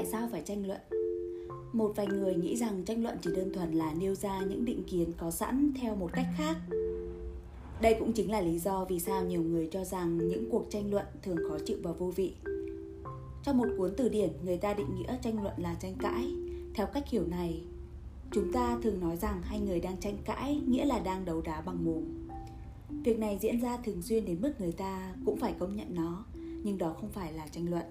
tại sao phải tranh luận? Một vài người nghĩ rằng tranh luận chỉ đơn thuần là nêu ra những định kiến có sẵn theo một cách khác. Đây cũng chính là lý do vì sao nhiều người cho rằng những cuộc tranh luận thường khó chịu và vô vị. Trong một cuốn từ điển, người ta định nghĩa tranh luận là tranh cãi. Theo cách hiểu này, chúng ta thường nói rằng hai người đang tranh cãi nghĩa là đang đấu đá bằng mồm. Việc này diễn ra thường xuyên đến mức người ta cũng phải công nhận nó, nhưng đó không phải là tranh luận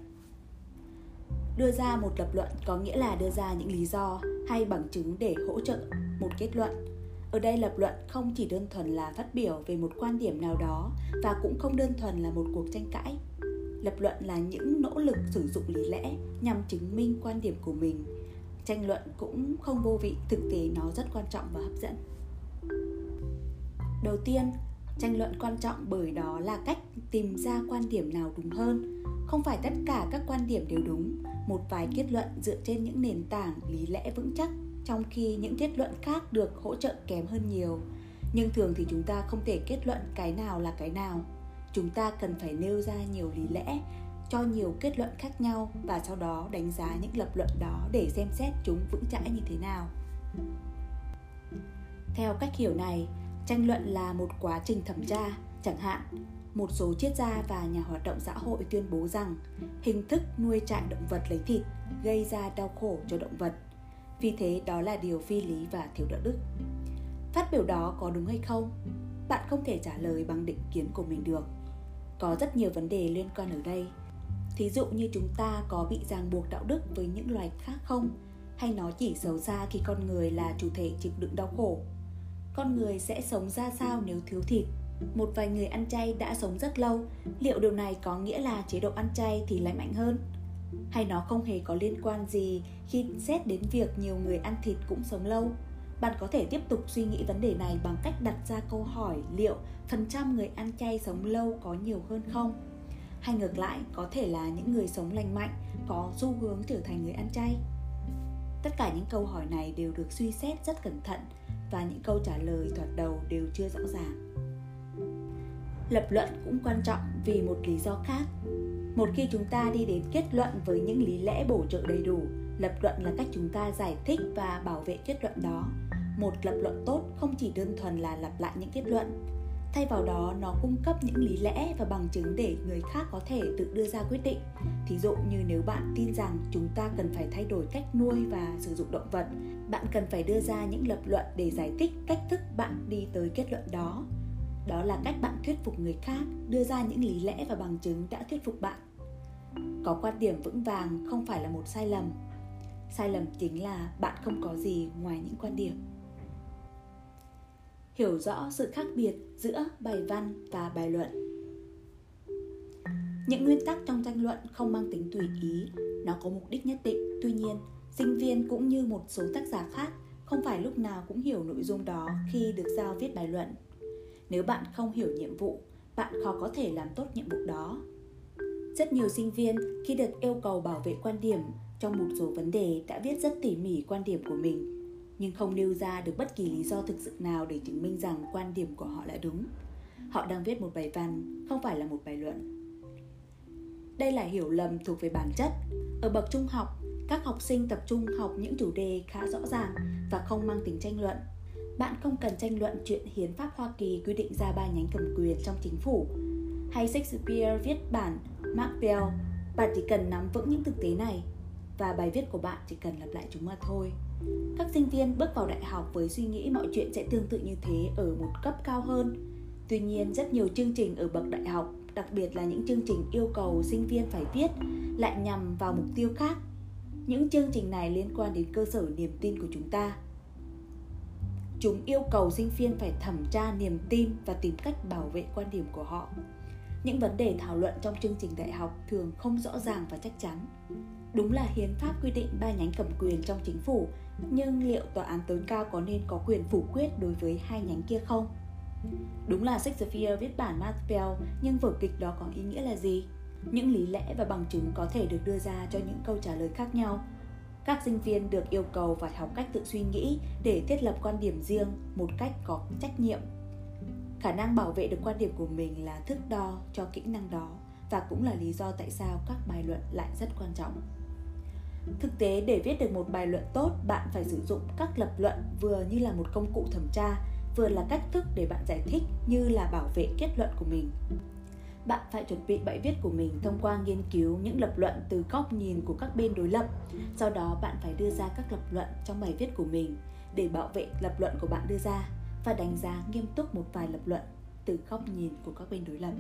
đưa ra một lập luận có nghĩa là đưa ra những lý do hay bằng chứng để hỗ trợ một kết luận. Ở đây lập luận không chỉ đơn thuần là phát biểu về một quan điểm nào đó và cũng không đơn thuần là một cuộc tranh cãi. Lập luận là những nỗ lực sử dụng lý lẽ nhằm chứng minh quan điểm của mình. Tranh luận cũng không vô vị, thực tế nó rất quan trọng và hấp dẫn. Đầu tiên tranh luận quan trọng bởi đó là cách tìm ra quan điểm nào đúng hơn. Không phải tất cả các quan điểm đều đúng. Một vài kết luận dựa trên những nền tảng lý lẽ vững chắc, trong khi những kết luận khác được hỗ trợ kém hơn nhiều. Nhưng thường thì chúng ta không thể kết luận cái nào là cái nào. Chúng ta cần phải nêu ra nhiều lý lẽ, cho nhiều kết luận khác nhau và sau đó đánh giá những lập luận đó để xem xét chúng vững chãi như thế nào. Theo cách hiểu này tranh luận là một quá trình thẩm tra. Chẳng hạn, một số triết gia và nhà hoạt động xã hội tuyên bố rằng hình thức nuôi trại động vật lấy thịt gây ra đau khổ cho động vật. Vì thế, đó là điều phi lý và thiếu đạo đức. Phát biểu đó có đúng hay không? Bạn không thể trả lời bằng định kiến của mình được. Có rất nhiều vấn đề liên quan ở đây. Thí dụ như chúng ta có bị ràng buộc đạo đức với những loài khác không? Hay nó chỉ xấu xa khi con người là chủ thể chịu đựng đau khổ? Con người sẽ sống ra sao nếu thiếu thịt? Một vài người ăn chay đã sống rất lâu, liệu điều này có nghĩa là chế độ ăn chay thì lại mạnh hơn? Hay nó không hề có liên quan gì khi xét đến việc nhiều người ăn thịt cũng sống lâu? Bạn có thể tiếp tục suy nghĩ vấn đề này bằng cách đặt ra câu hỏi liệu phần trăm người ăn chay sống lâu có nhiều hơn không? Hay ngược lại, có thể là những người sống lành mạnh có xu hướng trở thành người ăn chay? Tất cả những câu hỏi này đều được suy xét rất cẩn thận và những câu trả lời thoạt đầu đều chưa rõ ràng. Lập luận cũng quan trọng vì một lý do khác. Một khi chúng ta đi đến kết luận với những lý lẽ bổ trợ đầy đủ, lập luận là cách chúng ta giải thích và bảo vệ kết luận đó. Một lập luận tốt không chỉ đơn thuần là lặp lại những kết luận thay vào đó, nó cung cấp những lý lẽ và bằng chứng để người khác có thể tự đưa ra quyết định. Thí dụ như nếu bạn tin rằng chúng ta cần phải thay đổi cách nuôi và sử dụng động vật, bạn cần phải đưa ra những lập luận để giải thích cách thức bạn đi tới kết luận đó. Đó là cách bạn thuyết phục người khác đưa ra những lý lẽ và bằng chứng đã thuyết phục bạn. Có quan điểm vững vàng không phải là một sai lầm. Sai lầm chính là bạn không có gì ngoài những quan điểm hiểu rõ sự khác biệt giữa bài văn và bài luận. Những nguyên tắc trong tranh luận không mang tính tùy ý, nó có mục đích nhất định. Tuy nhiên, sinh viên cũng như một số tác giả khác không phải lúc nào cũng hiểu nội dung đó khi được giao viết bài luận. Nếu bạn không hiểu nhiệm vụ, bạn khó có thể làm tốt nhiệm vụ đó. Rất nhiều sinh viên khi được yêu cầu bảo vệ quan điểm trong một số vấn đề đã viết rất tỉ mỉ quan điểm của mình nhưng không nêu ra được bất kỳ lý do thực sự nào để chứng minh rằng quan điểm của họ là đúng. Họ đang viết một bài văn không phải là một bài luận. Đây là hiểu lầm thuộc về bản chất. Ở bậc trung học các học sinh tập trung học những chủ đề khá rõ ràng và không mang tính tranh luận. Bạn không cần tranh luận chuyện hiến pháp Hoa Kỳ quy định ra ba nhánh cầm quyền trong chính phủ. Hay Shakespeare viết bản Macbeth, bạn chỉ cần nắm vững những thực tế này và bài viết của bạn chỉ cần lặp lại chúng mà thôi. Các sinh viên bước vào đại học với suy nghĩ mọi chuyện sẽ tương tự như thế ở một cấp cao hơn. Tuy nhiên, rất nhiều chương trình ở bậc đại học, đặc biệt là những chương trình yêu cầu sinh viên phải viết, lại nhằm vào mục tiêu khác. Những chương trình này liên quan đến cơ sở niềm tin của chúng ta. Chúng yêu cầu sinh viên phải thẩm tra niềm tin và tìm cách bảo vệ quan điểm của họ những vấn đề thảo luận trong chương trình đại học thường không rõ ràng và chắc chắn. Đúng là hiến pháp quy định ba nhánh cầm quyền trong chính phủ, nhưng liệu tòa án tối cao có nên có quyền phủ quyết đối với hai nhánh kia không? Đúng là shakespeare viết bản macbeth nhưng vở kịch đó có ý nghĩa là gì? Những lý lẽ và bằng chứng có thể được đưa ra cho những câu trả lời khác nhau. Các sinh viên được yêu cầu phải học cách tự suy nghĩ để thiết lập quan điểm riêng một cách có trách nhiệm khả năng bảo vệ được quan điểm của mình là thước đo cho kỹ năng đó và cũng là lý do tại sao các bài luận lại rất quan trọng Thực tế để viết được một bài luận tốt, bạn phải sử dụng các lập luận vừa như là một công cụ thẩm tra, vừa là cách thức để bạn giải thích như là bảo vệ kết luận của mình. Bạn phải chuẩn bị bài viết của mình thông qua nghiên cứu những lập luận từ góc nhìn của các bên đối lập. Sau đó bạn phải đưa ra các lập luận trong bài viết của mình để bảo vệ lập luận của bạn đưa ra và đánh giá nghiêm túc một vài lập luận từ góc nhìn của các bên đối lập.